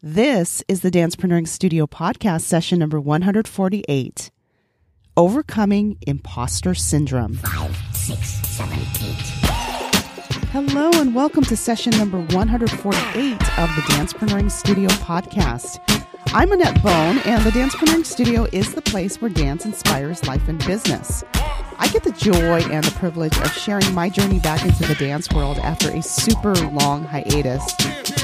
This is the Dancepreneuring Studio podcast session number 148 Overcoming Imposter Syndrome. Five, six, seven, eight. Hello, and welcome to session number 148 of the Dancepreneuring Studio podcast. I'm Annett Bone, and the Dancepreneuring Studio is the place where dance inspires life and business. I get the joy and the privilege of sharing my journey back into the dance world after a super long hiatus.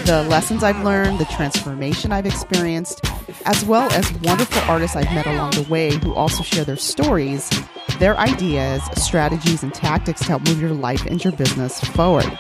The lessons I've learned, the transformation I've experienced, as well as wonderful artists I've met along the way who also share their stories, their ideas, strategies, and tactics to help move your life and your business forward.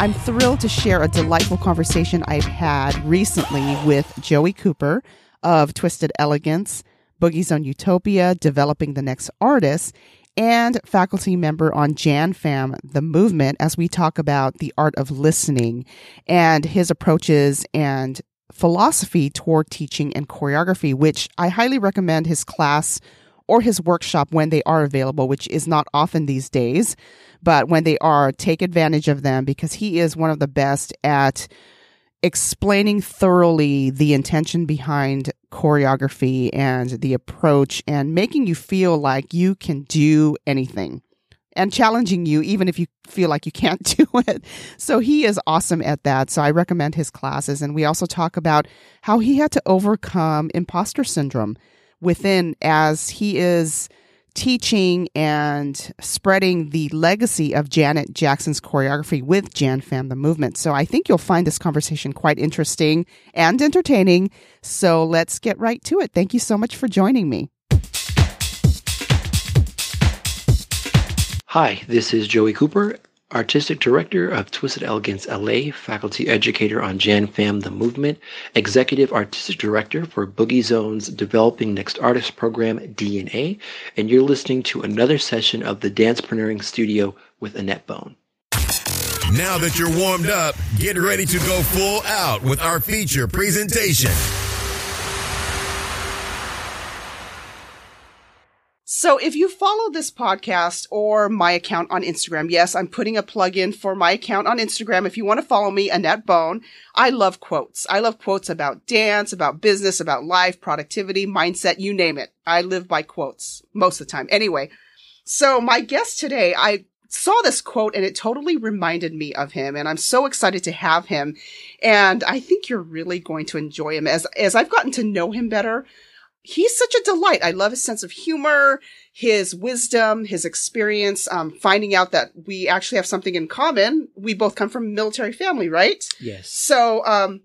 I'm thrilled to share a delightful conversation I've had recently with Joey Cooper of Twisted Elegance, Boogie Zone Utopia, Developing the Next Artist, and faculty member on JanFam, the movement, as we talk about the art of listening and his approaches and philosophy toward teaching and choreography, which I highly recommend his class or his workshop when they are available, which is not often these days. But when they are, take advantage of them because he is one of the best at explaining thoroughly the intention behind choreography and the approach and making you feel like you can do anything and challenging you even if you feel like you can't do it. So he is awesome at that. So I recommend his classes. And we also talk about how he had to overcome imposter syndrome within as he is teaching and spreading the legacy of Janet Jackson's choreography with Jan Fam the movement. So I think you'll find this conversation quite interesting and entertaining. So let's get right to it. Thank you so much for joining me. Hi, this is Joey Cooper, Artistic Director of Twisted Elegance LA, Faculty Educator on Jan Fam The Movement, Executive Artistic Director for Boogie Zone's Developing Next Artist Program, DNA, and you're listening to another session of the Dancepreneuring Studio with Annett Bone. Now that you're warmed up, get ready to go full out with our feature presentation. So if you follow this podcast or my account on Instagram, yes, I'm putting a plug in for my account on Instagram. If you want to follow me, Annett Bone, I love quotes. I love quotes about dance, about business, about life, productivity, mindset, you name it. I live by quotes most of the time. Anyway, so my guest today, I saw this quote and it totally reminded me of him and I'm so excited to have him. And I think you're really going to enjoy him as, as I've gotten to know him better he's such a delight. I love his sense of humor, his wisdom, his experience, um, finding out that we actually have something in common. We both come from a military family, right? Yes. So, um,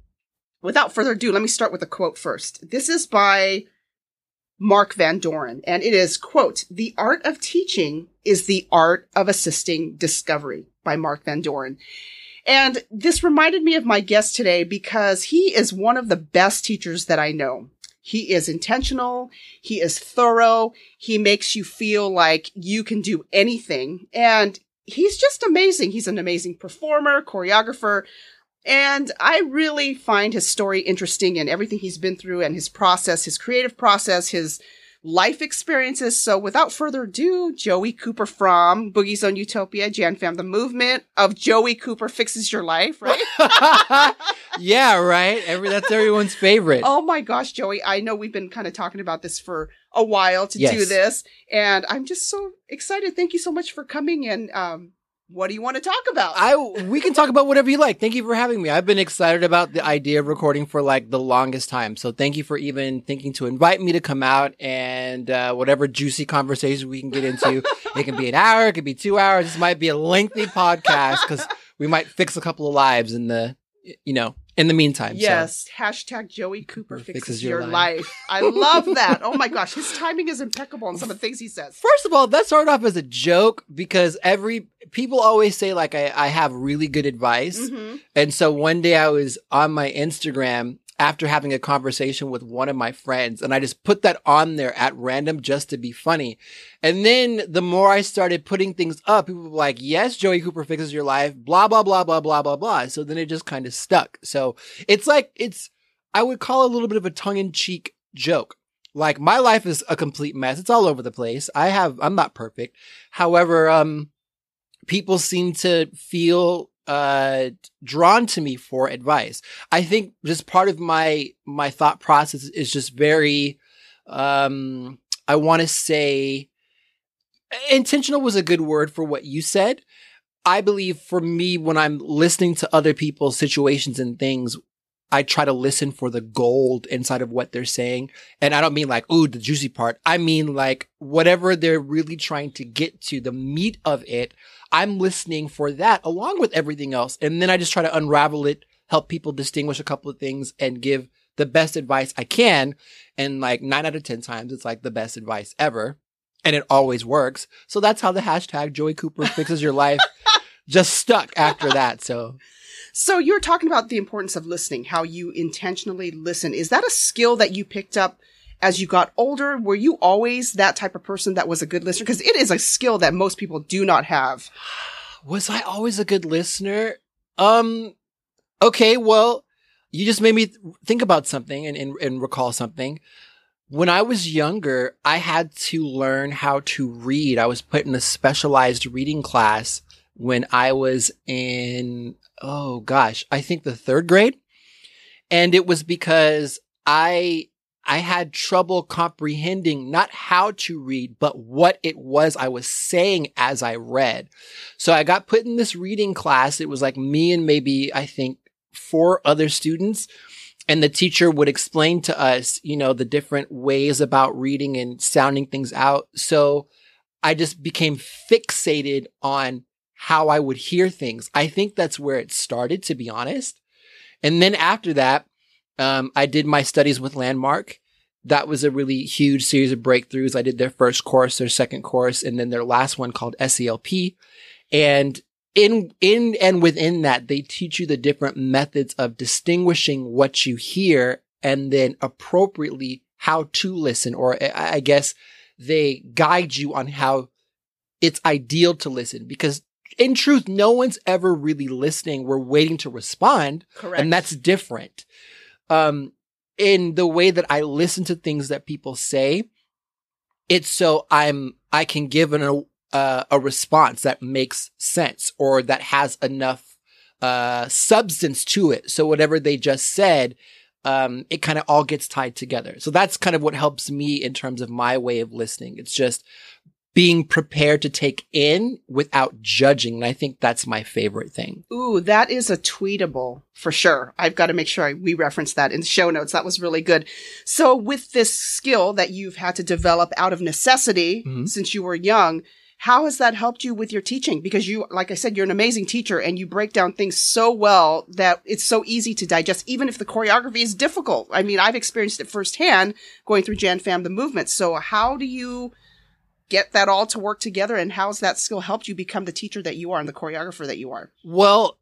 without further ado, let me start with a quote first. This is by Mark Van Doren, and it is, quote, The art of teaching is the art of assisting discovery by Mark Van Doren. And this reminded me of my guest today because he is one of the best teachers that I know. He is intentional. He is thorough. He makes you feel like you can do anything. And he's just amazing. He's an amazing performer, choreographer. And I really find his story interesting and everything he's been through and his process, his creative process, his life experiences. So without further ado, Joey Cooper from Boogie Zone Utopia, Jan Fam, the movement of Joey Cooper fixes your life, right? yeah, right. Every that's everyone's favorite. oh my gosh, Joey, I know we've been kind of talking about this for a while to do this, and I'm just so excited. Thank you so much for coming and um what do you want to talk about? I we can talk about whatever you like. Thank you for having me. I've been excited about the idea of recording for like the longest time. So thank you for even thinking to invite me to come out and uh, whatever juicy conversation we can get into. it can be an hour, it could be two hours. This might be a lengthy podcast because we might fix a couple of lives in the you know in the meantime. So- Yes, hashtag Joey Cooper Cooper fixes, your, life. I love that. Oh my gosh, his timing is impeccable on some of the things he says. First of all, that started off as a joke because every people always say like I, I have really good advice. hmm And so one day I was on my Instagram after having a conversation with one of my friends and I just put that on there at random just to be funny. And then the more I started putting things up, people were like, yes, Joey Cooper fixes your life, blah, blah, blah, blah, blah, blah, blah. So then it just kind of stuck. So it's like, it's, I would call it a little bit of a tongue in cheek joke. Like my life is a complete mess. It's all over the place. I have, I'm not perfect. However, um, people seem to feel uh drawn to me for advice. I think just part of my my thought process is just very um I want to say intentional was a good word for what you said. I believe for me when I'm listening to other people's situations and things I try to listen for the gold inside of what they're saying. And I don't mean like, ooh, the juicy part. I mean like whatever they're really trying to get to, the meat of it. I'm listening for that along with everything else. And then I just try to unravel it, help people distinguish a couple of things and give the best advice I can. And like nine out of 10 times, it's like the best advice ever. And it always works. So that's how the hashtag Joey Cooper fixes your life just stuck after that. So So you're talking about the importance of listening, how you intentionally listen. Is that a skill that you picked up as you got older? Were you always that type of person that was a good listener? Because it is a skill that most people do not have. was I always a good listener? Um, okay, well, you just made me think about something and, and, and recall something. When I was younger, I had to learn how to read. I was put in a specialized reading class when I was in, oh gosh, I think the third grade. And it was because I, I had trouble comprehending not how to read, but what it was I was saying as I read. So I got put in this reading class. It was like me and maybe, I think, four other students. And the teacher would explain to us, you know, the different ways about reading and sounding things out. So I just became fixated on how I would hear things. I think that's where it started, to be honest. And then after that, um, I did my studies with Landmark. That was a really huge series of breakthroughs. I did their first course, their second course, and then their last one called SELP. And in, in and within that, they teach you the different methods of distinguishing what you hear and then appropriately how to listen, or I guess they guide you on how it's ideal to listen because in truth, no one's ever really listening. We're waiting to respond. Correct. And that's different. Um, in the way that I listen to things that people say, it's so I'm, I can give an, uh, a response that makes sense or that has enough, uh, substance to it. So whatever they just said, um, it kind of all gets tied together. So that's kind of what helps me in terms of my way of listening. It's just being prepared to take in without judging. And I think that's my favorite thing. Ooh, that is a tweetable for sure. I've got to make sure I, we reference that in the show notes. That was really good. So with this skill that you've had to develop out of necessity Mhm. since you were young, how has that helped you with your teaching? Because you, like I said, you're an amazing teacher and you break down things so well that it's so easy to digest, even if the choreography is difficult. I mean, I've experienced it firsthand going through Jan Fam the movement. So how do you get that all to work together and how's that skill helped you become the teacher that you are and the choreographer that you are? Well,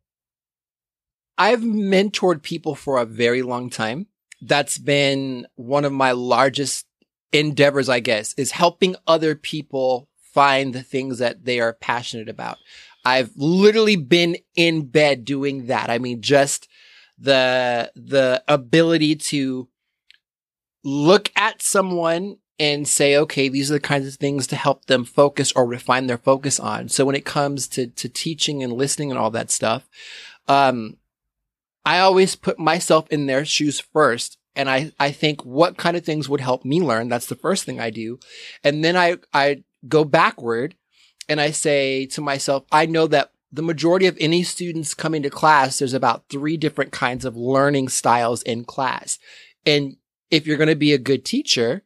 I've mentored people for a very long time. That's been one of my largest endeavors, I guess, is helping other people find the things that they are passionate about. I've literally been in bed doing that. I mean, just the, the ability to look at someone and say, okay, these are the kinds of things to help them focus or refine their focus on. So when it comes to, to teaching and listening and all that stuff, um, I always put myself in their shoes first. And I, I think what kind of things would help me learn. That's the first thing I do. And then I, I go backward and I say to myself, I know that the majority of any students coming to class, there's about three different kinds of learning styles in class. And if you're going to be a good teacher,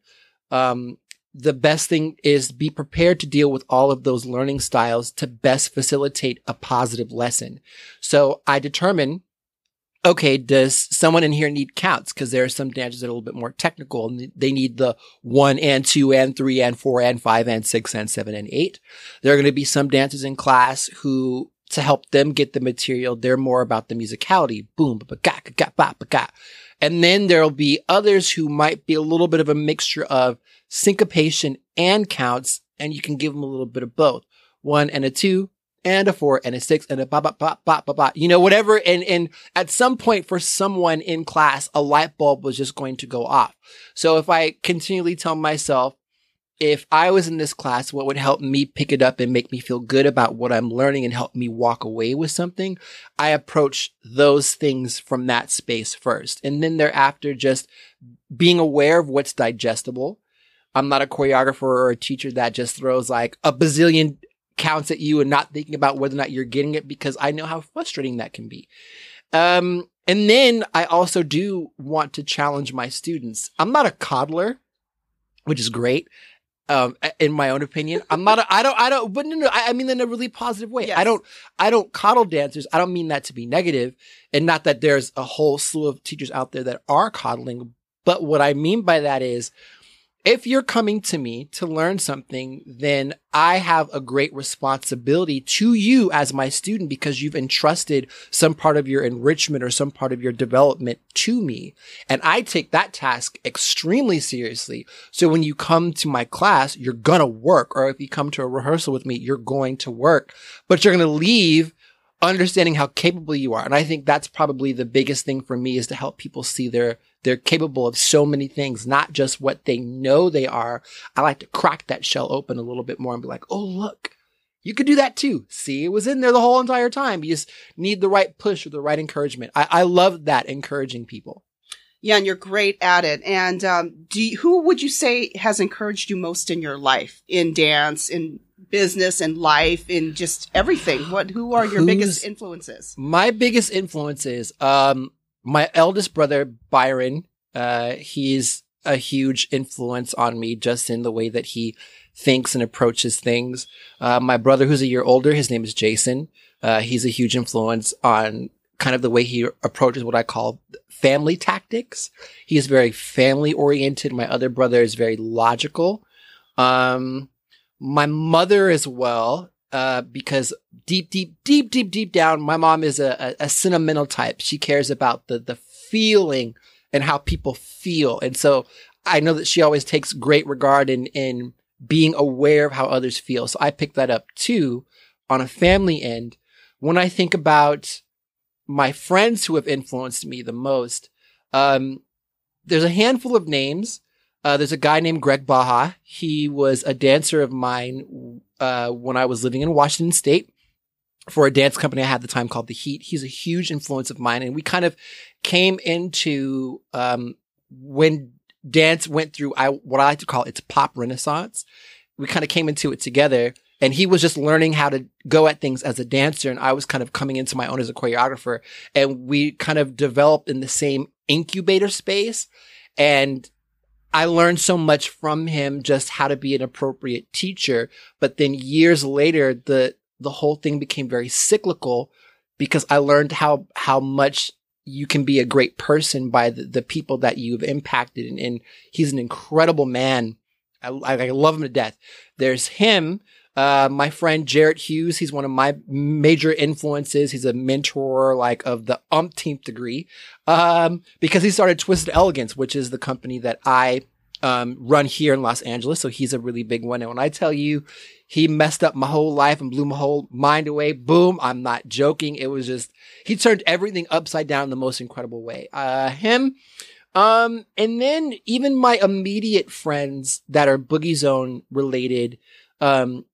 um, the best thing is be prepared to deal with all of those learning styles to best facilitate a positive lesson. So I determine, okay, does someone in here need counts? Cause there are some dances that are a little bit more technical and they need the one and two and three and four and five and six and seven and eight. There are going to be some dancers in class who to help them get the material, they're more about the musicality. Boom, ba ga ga ba ba. And then there'll be others who might be a little bit of a mixture of syncopation and counts, and you can give them a little bit of both. One and a two and a four and a six and a ba ba ba ba ba ba. You know, whatever. And, and at some point for someone in class, a light bulb was just going to go off. So if I continually tell myself, if I was in this class, what would help me pick it up and make me feel good about what I'm learning and help me walk away with something? I approach those things from that space first. And then thereafter, just being aware of what's digestible. I'm not a choreographer or a teacher that just throws like a bazillion counts at you and not thinking about whether or not you're getting it because I know how frustrating that can be. Um, and then I also do want to challenge my students. I'm not a coddler, which is great. Um, in my own opinion, I'm not, a, I don't, I don't, but no, no, I, I mean in a really positive way. Yes. I don't, I don't coddle dancers. I don't mean that to be negative and not that there's a whole slew of teachers out there that are coddling. But what I mean by that is if you're coming to me to learn something, then I have a great responsibility to you as my student because you've entrusted some part of your enrichment or some part of your development to me. And I take that task extremely seriously. So when you come to my class, you're going to work. Or if you come to a rehearsal with me, you're going to work, but you're going to leave understanding how capable you are. And I think that's probably the biggest thing for me is to help people see they're, they're capable of so many things, not just what they know they are. I like to crack that shell open a little bit more and be like, Oh, look, you could do that too. See, it was in there the whole entire time. You just need the right push or the right encouragement. I, I love that encouraging people. Yeah, and you're great at it. And um, do you, who would you say has encouraged you most in your life, in dance, in business, in life, in just everything? What? Who are your Who's- biggest influences? My biggest influences, um, my eldest brother, Byron, uh, he's a huge influence on me just in the way that he thinks and approaches things. Uh, my brother, who's a year older, his name is Jason. Uh, he's a huge influence on kind of the way he approaches what I call family tactics. He is very family oriented. My other brother is very logical. Um, my mother as well, uh, because deep, deep, deep, deep, deep down, my mom is a, a, a sentimental type. She cares about the, the feeling and how people feel. And so I know that she always takes great regard in, in being aware of how others feel. So I pick that up too on a family end. When I think about my friends who have influenced me the most, um, there's a handful of names. Uh, there's a guy named Greg Baja. He was a dancer of mine uh, when I was living in Washington State for a dance company I had at the time called The Heat. He's a huge influence of mine, and we kind of came into um, when dance went through I what I like to call its pop renaissance. We kind of came into it together, and he was just learning how to go at things as a dancer, and I was kind of coming into my own as a choreographer, and we kind of developed in the same incubator space, and I learned so much from him just how to be an appropriate teacher. But then years later, the, the whole thing became very cyclical because I learned how, how much you can be a great person by the, the people that you've impacted. And, and he's an incredible man. I, I, I love him to death. There's him. Uh, my friend Jarrett Hughes, he's one of my major influences. He's a mentor, like of the umpteenth degree, um, because he started Twisted Elegance, which is the company that I um, run here in Los Angeles. So he's a really big one. And when I tell you he messed up my whole life and blew my whole mind away, boom, I'm not joking. It was just, he turned everything upside down in the most incredible way. Uh, him, um, and then even my immediate friends that are Boogie Zone related, um,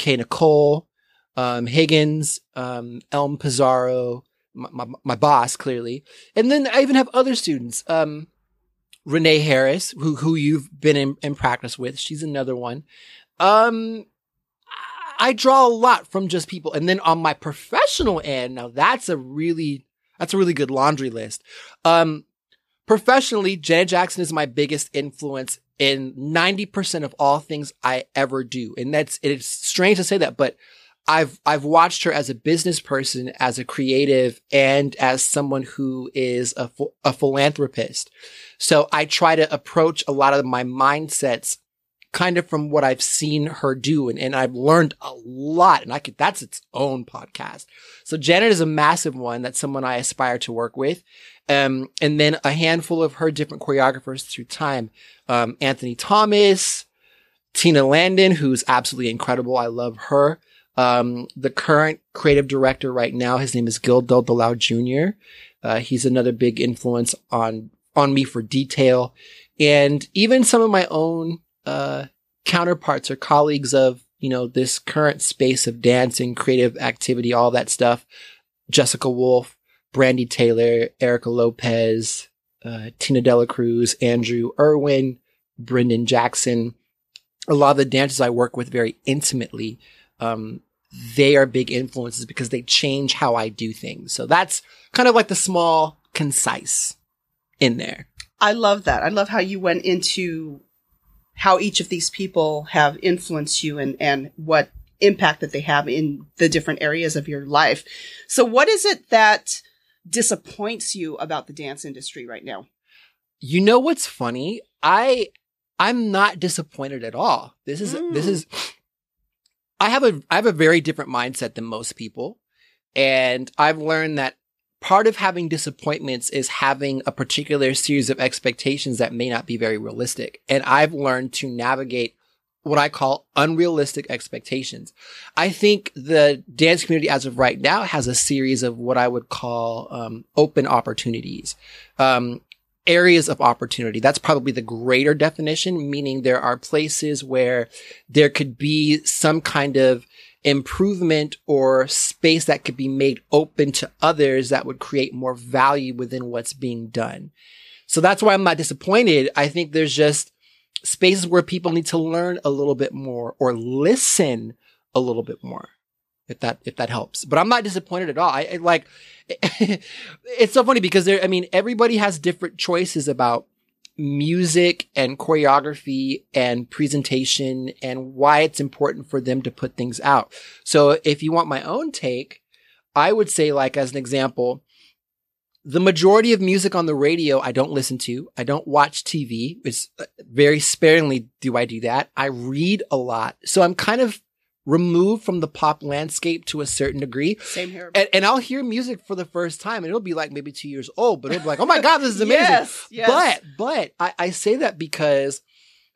Kay Nicole, um, Higgins, um, Elm Pizarro, my, my, my boss, clearly. And then I even have other students, um, Renee Harris, who, who you've been in, in practice with. She's another one. Um, I draw a lot from just people. And then on my professional end, now that's a really, that's a really good laundry list. Um, professionally, Janet Jackson is my biggest influence in 90% of all things I ever do. And that's, it's strange to say that, but I've, I've watched her as a business person, as a creative, and as someone who is a, a philanthropist. So I try to approach a lot of my mindsets kind of from what I've seen her do. And, and I've learned a lot and I could, that's its own podcast. So Janet is a massive one. That's someone I aspire to work with. Um, and then a handful of her different choreographers through time. Um, Anthony Thomas, Tina Landon, who's absolutely incredible. I love her. Um, the current creative director right now, his name is Gil Duldulao Jr. Uh, he's another big influence on, on me for detail and even some of my own, uh, counterparts or colleagues of, you know, this current space of dance and creative activity, all that stuff. Jessica Wolf, Brandy Taylor, Erica Lopez, uh, Tina Dela Cruz, Andrew Irwin, Brendan Jackson. A lot of the dancers I work with very intimately, um, they are big influences because they change how I do things. So that's kind of like the small, concise in there. I love that. I love how you went into how each of these people have influenced you and, and what impact that they have in the different areas of your life. So what is it that disappoints you about the dance industry right now? You know what's funny? I I'm not disappointed at all. This is Mm. this is I have a I have a very different mindset than most people. And I've learned that part of having disappointments is having a particular series of expectations that may not be very realistic. And I've learned to navigate what I call unrealistic expectations. I think the dance community as of right now has a series of what I would call um, open opportunities. Um, areas of opportunity. That's probably the greater definition, meaning there are places where there could be some kind of improvement or space that could be made open to others that would create more value within what's being done. So that's why I'm not disappointed. I think there's just spaces where people need to learn a little bit more or listen a little bit more. If that, if that helps, but I'm not disappointed at all. I, I like, it's so funny because there, I mean, everybody has different choices about music and choreography and presentation and why it's important for them to put things out. So if you want my own take, I would say like as an example, the majority of music on the radio I don't listen to. I don't watch TV. It's uh, very sparingly do I do that. I read a lot. So I'm kind of removed from the pop landscape to a certain degree. Same here. And, and I'll hear music for the first time and it'll be like maybe two years old, but it'll be like, oh my God, this is amazing. Yes, yes. But, but I, I say that because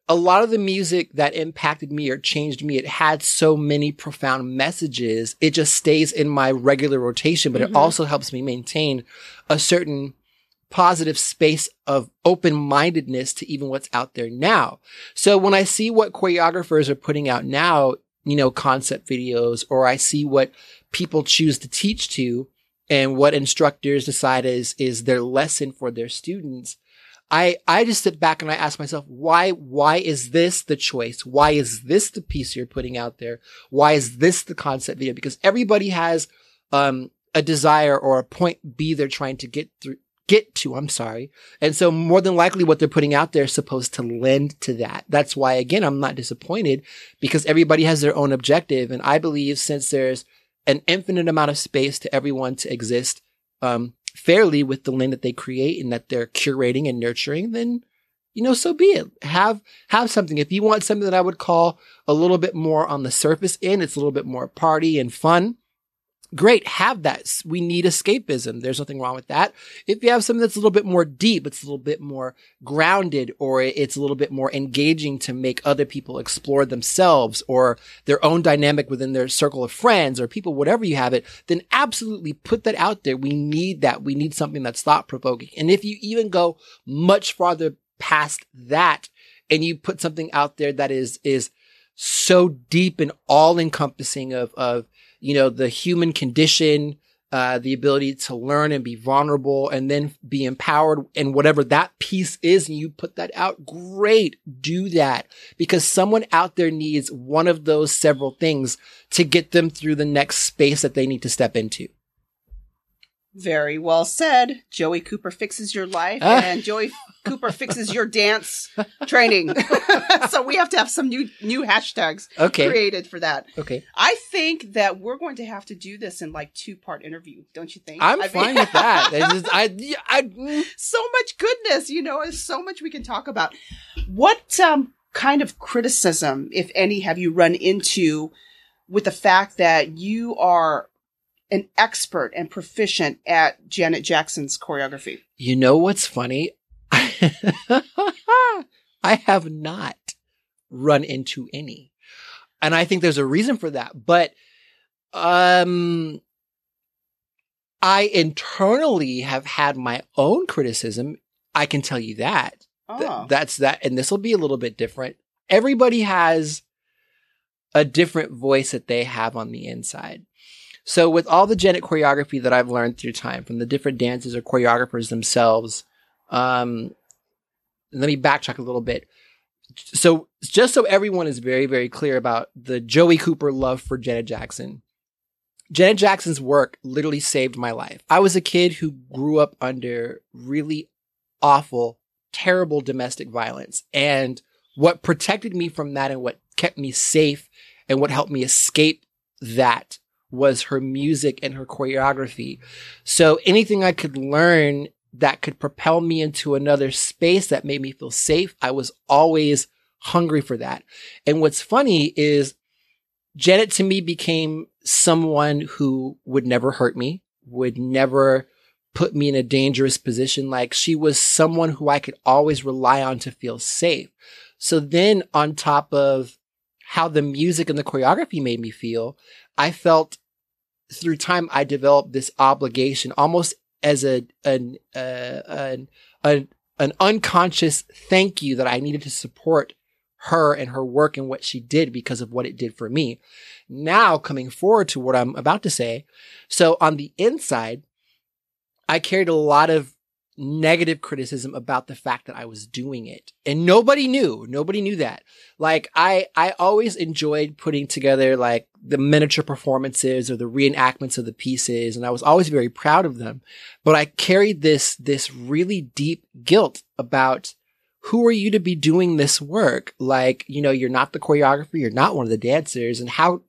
a lot of the music that impacted me or changed me, it had so many profound messages. It just stays in my regular rotation, but Mhm. it also helps me maintain a certain positive space of open mindedness to even what's out there now. So when I see what choreographers are putting out now, you know, concept videos, or I see what people choose to teach to and what instructors decide is, is their lesson for their students. I, I just sit back and I ask myself, why, why is this the choice? Why is this the piece you're putting out there? Why is this the concept video? Because everybody has, um, a desire or a point B they're trying to get through, get to. I'm sorry. And so more than likely what they're putting out there is supposed to lend to that. That's why again, I'm not disappointed because everybody has their own objective. And I believe since there's an infinite amount of space to everyone to exist, um, fairly with the lane that they create and that they're curating and nurturing, then, you know, so be it. Have, have something. If you want something that I would call a little bit more on the surface end, it's a little bit more party and fun. Great. Have that. We need escapism. There's nothing wrong with that. If you have something that's a little bit more deep, it's a little bit more grounded or it's a little bit more engaging to make other people explore themselves or their own dynamic within their circle of friends or people, whatever you have it, then absolutely put that out there. We need that. We need something that's thought provoking. And if you even go much farther past that and you put something out there that is, is so deep and all encompassing of, of, you know, the human condition, uh, the ability to learn and be vulnerable and then be empowered and whatever that piece is and you put that out, great. Do that because someone out there needs one of those several things to get them through the next space that they need to step into. Very well said. Joey Cooper fixes your life Ah. and Joey Cooper fixes your dance training. so we have to have some new new hashtags Okay. created for that. Okay. I think that we're going to have to do this in like two part interview, don't you think? I'm I mean- fine with that. Just- I, I, mm. so much goodness, you know, there's so much we can talk about. What um, kind of criticism, if any, have you run into with the fact that you are an expert and proficient at Janet Jackson's choreography? You know what's funny? I have not run into any. And I think there's a reason for that. But um I internally have had my own criticism. I can tell you that. Th- Oh, that's that and this will be a little bit different. everybody has a different voice that they have on the inside. So with all the Janet choreography that I've learned through time from the different dancers or choreographers themselves, um, let me backtrack a little bit. So just so everyone is very, very clear about the Joey Cooper love for Janet Jackson. Janet Jackson's work literally saved my life. I was a kid who grew up under really awful, terrible domestic violence. And what protected me from that and what kept me safe and what helped me escape that was her music and her choreography. So anything I could learn that could propel me into another space that made me feel safe, I was always hungry for that. And what's funny is Janet to me became someone who would never hurt me, would never put me in a dangerous position. Like she was someone who I could always rely on to feel safe. So then on top of how the music and the choreography made me feel, I felt through time I developed this obligation almost as a an uh, an, an an unconscious thank you that I needed to support her and her work and what she did because of what it did for me. Now coming forward to what I'm about to say. So on the inside, I carried a lot of negative criticism about the fact that I was doing it. And nobody knew. Nobody knew that. Like I I always enjoyed putting together like the miniature performances or the reenactments of the pieces and I was always very proud of them. But I carried this this really deep guilt about who are you to be doing this work? Like, you know, you're not the choreographer, you're not one of the dancers and how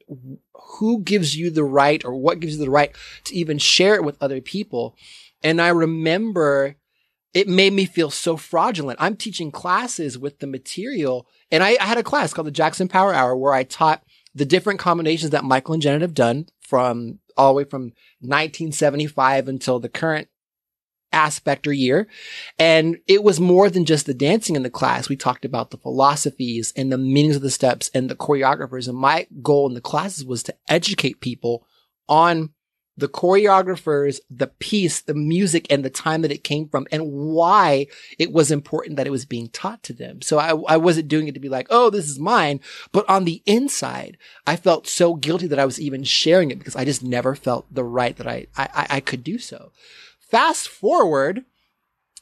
who gives you the right or what gives you the right to even share it with other people? And I remember it made me feel so fraudulent. I'm teaching classes with the material and I, I, had a class called the Jackson Power Hour where I taught the different combinations that Michael and Janet have done from all the way from 1975 until the current aspect or year. And it was more than just the dancing in the class. We talked about the philosophies and the meanings of the steps and the choreographers. And my goal in the classes was to educate people on the choreographers, the piece, the music, and the time that it came from, and why it was important that it was being taught to them. So I, I wasn't doing it to be like, oh, this is mine. But on the inside, I felt so guilty that I was even sharing it because I just never felt the right that I, I, I could do so. Fast forward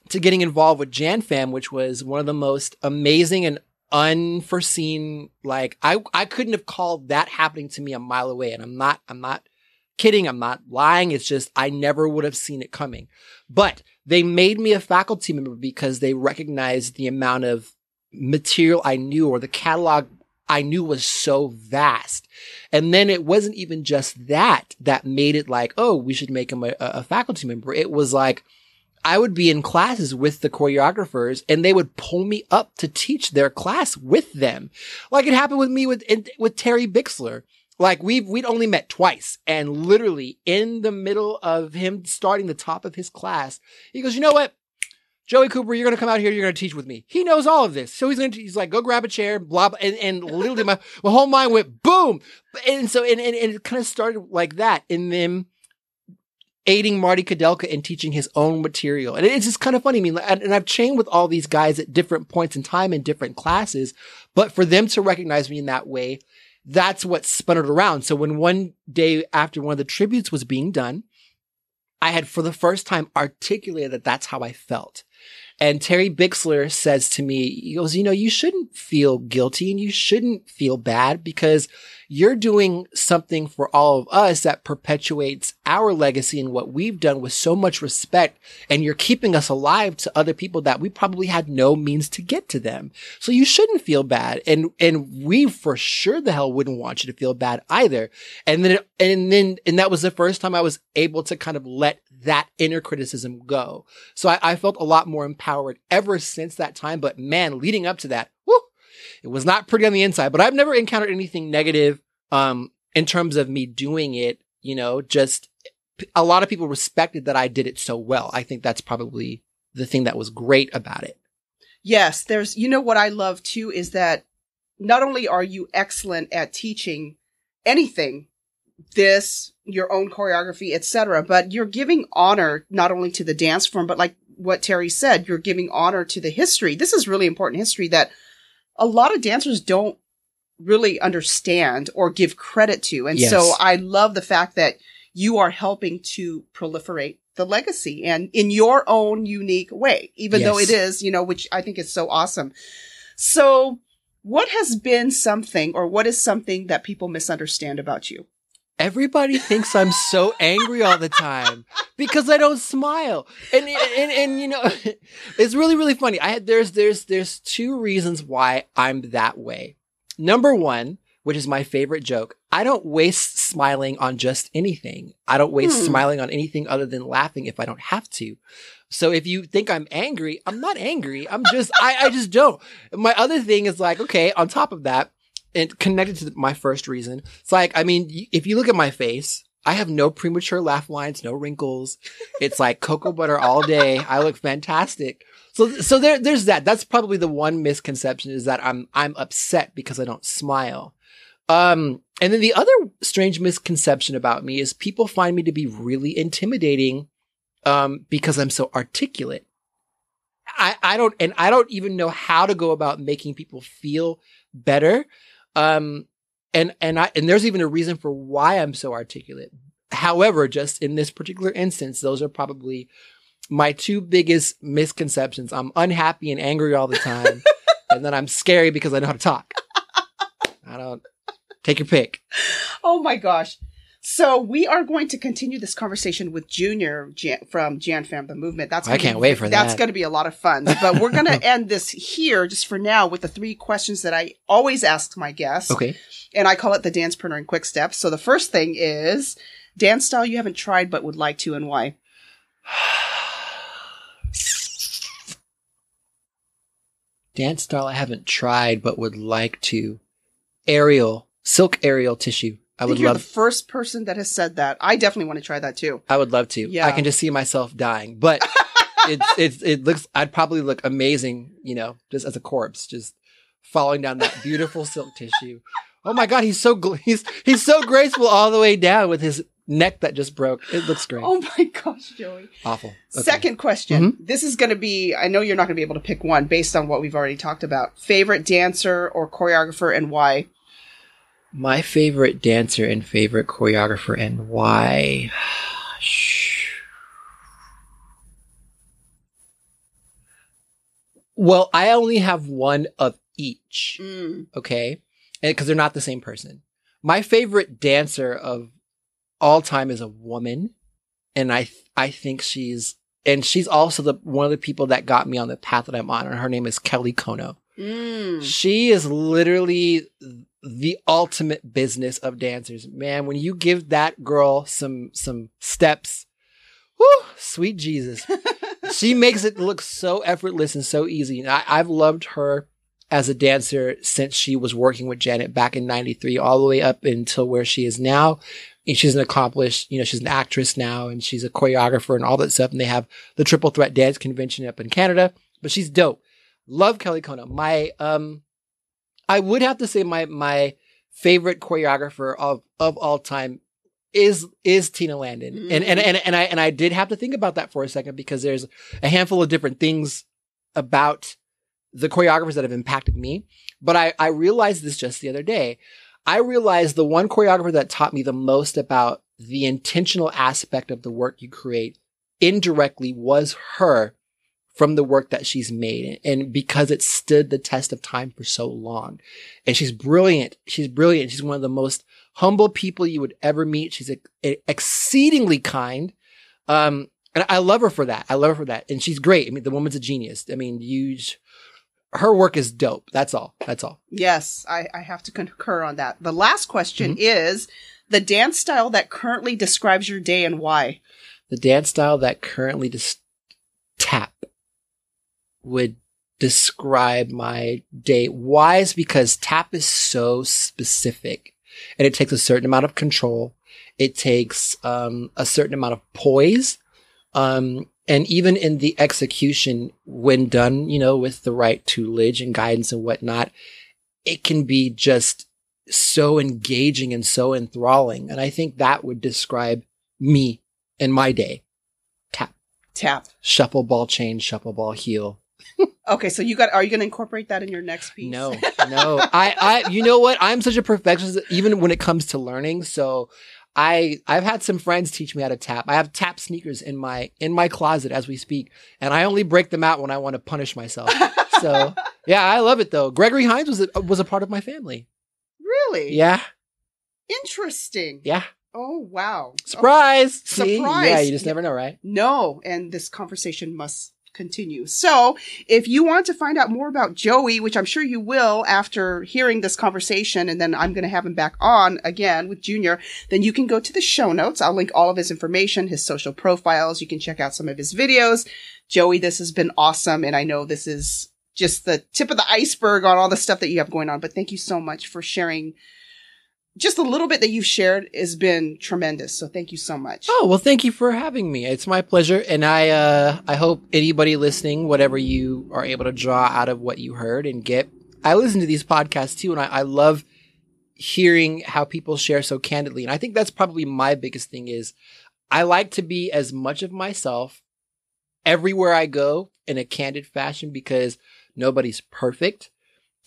to getting involved with JanFam, which was one of the most amazing and unforeseen, like I, I couldn't have called that happening to me a mile away. And I'm not, I'm not, kidding. I'm not lying. It's just I never would have seen it coming. But they made me a faculty member because they recognized the amount of material I knew or the catalog I knew was so vast. And then it wasn't even just that that made it like, oh, we should make him a, a faculty member. It was like, I would be in classes with the choreographers and they would pull me up to teach their class with them. Like it happened with me with, with Terry Bixler. Like we've we'd only met twice, and literally in the middle of him starting the top of his class, he goes, "You know what, Joey Cooper, you're gonna come out here, you're gonna teach with me." He knows all of this, so he's gonna he's like, "Go grab a chair," blah, blah and, and literally my, my whole mind went boom, and so and and, and it kind of started like that, and then aiding Marty Kudelka and teaching his own material. And it's just kind of funny. I mean, and I've chained with all these guys at different points in time in different classes, but for them to recognize me in that way that's what spun it around. So when one day after one of the tributes was being done, I had for the first time articulated that that's how I felt. And Terry Bixler says to me, he goes, you know, you shouldn't feel guilty and you shouldn't feel bad because you're doing something for all of us that perpetuates our legacy and what we've done with so much respect. And you're keeping us alive to other people that we probably had no means to get to them. So you shouldn't feel bad. And, and we for sure the hell wouldn't want you to feel bad either. And then, and then, and that was the first time I was able to kind of let that inner criticism go. So I, I felt a lot more empowered ever since that time. But man, leading up to that, whoo, it was not pretty on the inside, but I've never encountered anything negative, um, in terms of me doing it, you know, just a lot of people respected that I did it so well. I think that's probably the thing that was great about it. Yes, there's, you know, what I love too is that not only are you excellent at teaching anything, this, your own choreography, etc., but you're giving honor not only to the dance form, but like what Terry said, you're giving honor to the history. This is really important history that a lot of dancers don't really understand or give credit to. And Yes. so I love the fact that you are helping to proliferate the legacy and in your own unique way, even though it is, you know, which I think is so awesome. So what has been something or what is something that people misunderstand about you? Everybody thinks I'm so angry all the time because I don't smile. And, and, and, you know, it's really, really funny. I had, there's, there's, there's two reasons why I'm that way. Number one, which is my favorite joke. I don't waste smiling on just anything. I don't waste Hmm. smiling on anything other than laughing if I don't have to. So if you think I'm angry, I'm not angry. I'm just, I, I just don't. My other thing is like, okay, on top of that, and connected to my first reason, it's like, I mean, if you look at my face, I have no premature laugh lines, no wrinkles. It's like cocoa butter all day. I look fantastic. So, so there, there's that. That's probably the one misconception is that I'm, I'm upset because I don't smile. Um, and then the other strange misconception about me is people find me to be really intimidating, um, because I'm so articulate. I, I don't, and I don't even know how to go about making people feel better. Um, and, and I, and there's even a reason for why I'm so articulate. However, just in this particular instance, those are probably my two biggest misconceptions. I'm unhappy and angry all the time. and then I'm scary because I know how to talk. I don't take your pick. Oh my gosh. So we are going to continue this conversation with Junior Jan, from Jan Fam the Movement. That's I can't be- wait for That's that. going to be a lot of fun. But we're going to end this here just for now with the three questions that I always ask my guests. Okay. And I call it the dancepreneuring quick steps. So the first thing is dance style you haven't tried but would like to and why. Dance style I haven't tried but would like to. Aerial, silk aerial tissue. I I would think you're love the first person that has said that. I definitely want to try that too. I would love to. Yeah. I can just see myself dying, but it's it's it looks. I'd probably look amazing, you know, just as a corpse, just falling down that beautiful silk tissue. Oh my god, he's so gl- he's he's so graceful all the way down with his neck that just broke. It looks great. Oh my gosh, Joey. Awful. Okay. Second question. Mm-hmm. This is going to be, I know you're not going to be able to pick one based on what we've already talked about. Favorite dancer or choreographer and why? My favorite dancer and favorite choreographer and why. Well, I only have one of each. Mm. okay? Because they're not the same person. My favorite dancer of all time is a woman, and I I think she's and she's also the one of the people that got me on the path that I'm on. And her name is Kelly Konno. Mm. She is literally the ultimate business of dancers. Man, when you give that girl some some steps, whoo, sweet Jesus. she makes it look so effortless and so easy. And I, I've loved her as a dancer since she was working with Janet back in 93, all the way up until where she is now. And she's an accomplished, you know, she's an actress now and she's a choreographer and all that stuff. And they have the Triple Threat Dance Convention up in Canada, but she's dope. Love Kelly Konno. My, um, I would have to say my, my favorite choreographer of, of all time is, is Tina Landon. And, and, mm-hmm. and, and I, and I did have to think about that for a second because there's a handful of different things about the choreographers that have impacted me. But I, I realized this just the other day. I realized the one choreographer that taught me the most about the intentional aspect of the work you create indirectly was her from the work that she's made. And because it stood the test of time for so long. And she's brilliant. She's brilliant. She's one of the most humble people you would ever meet. She's ex- exceedingly kind. Um, and I love her for that. I love her for that. And she's great. I mean, the woman's a genius. I mean, you, her work is dope. That's all. That's all. Yes, I, I have to concur on that. The last question is the dance style that currently describes your day and why. The dance style that currently just tap would describe my day. Why is because tap is so specific and it takes a certain amount of control. It takes, um, a certain amount of poise. Um, and even in the execution, when done, you know, with the right tutelage and guidance and whatnot, it can be just so engaging and so enthralling. And I think that would describe me and my day. Tap, Tap. shuffle ball change, shuffle ball heel. Okay, so you got are you going to incorporate that in your next piece? No, no. I, I, you know what? I'm such a perfectionist, even when it comes to learning. So, I, I've had some friends teach me how to tap. I have tap sneakers in my in my closet as we speak, and I only break them out when I want to punish myself. so, yeah, I love it though. Gregory Hines was a, was a part of my family. Really? Yeah, Interesting. yeah. Oh wow. Oh, surprise! See? Surprise. Yeah, you just never know, right? No, and this conversation must continue. So, if you want to find out more about Joey, which I'm sure you will after hearing this conversation, and then I'm going to have him back on again with Junior, then you can go to the show notes. I'll link all of his information, his social profiles. You can check out some of his videos. Joey, this has been awesome, and I know this is just the tip of the iceberg on all the stuff that you have going on, but thank you so much for sharing. Just a little bit that you've shared has been tremendous. So thank you so much. Oh, well, thank you for having me. It's my pleasure. And I, uh, I hope anybody listening, whatever you are able to draw out of what you heard and get, I listen to these podcasts too. And I, I love hearing how people share so candidly. And I think that's probably my biggest thing is I like to be as much of myself everywhere I go in a candid fashion because nobody's perfect.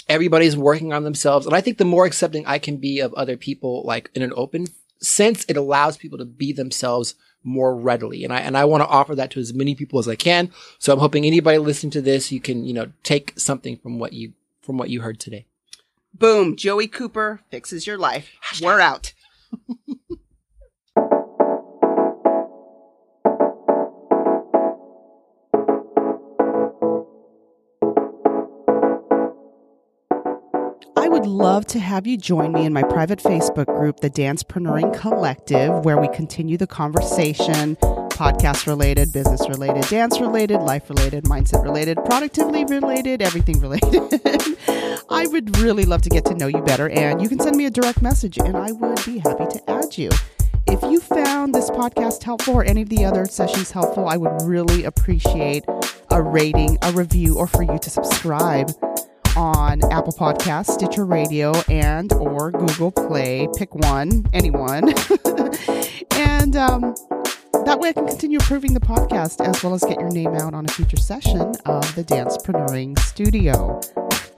Everybody's working on themselves. And I think the more accepting I can be of other people, like in an open sense, it allows people to be themselves more readily. And I, and I want to offer that to as many people as I can. So I'm hoping anybody listening to this, you can, you know, take something from what you, from what you heard today. Boom. Joey Cooper fixes your life. We're out. would love to have you join me in my private Facebook group, the Dancepreneuring Collective, where we continue the conversation podcast related, business related, dance related, life related, mindset related, productivity related, everything related. I would really love to get to know you better, and you can send me a direct message, and I would be happy to add you. If you found this podcast helpful or any of the other sessions helpful, I would really appreciate a rating, a review, or for you to subscribe on Apple Podcasts, Stitcher Radio, and or Google Play. Pick one, anyone. and um, that way I can continue improving the podcast as well as get your name out on a future session of the Dancepreneuring Studio.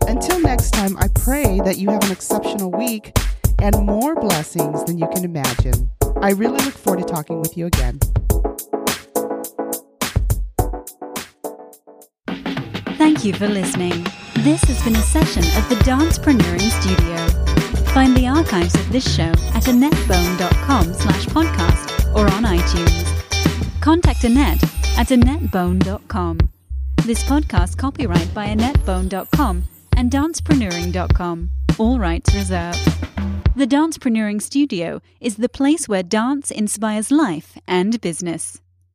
Until next time, I pray that you have an exceptional week and more blessings than you can imagine. I really look forward to talking with you again. Thank you for listening. This has been a session of the Dancepreneuring Studio. Find the archives of this show at annettbone.com slash podcast or on iTunes. Contact Annett at annettbone.com. This podcast copyright by annettbone.com and dancepreneuring.com. All rights reserved. The Dancepreneuring Studio is the place where dance inspires life and business.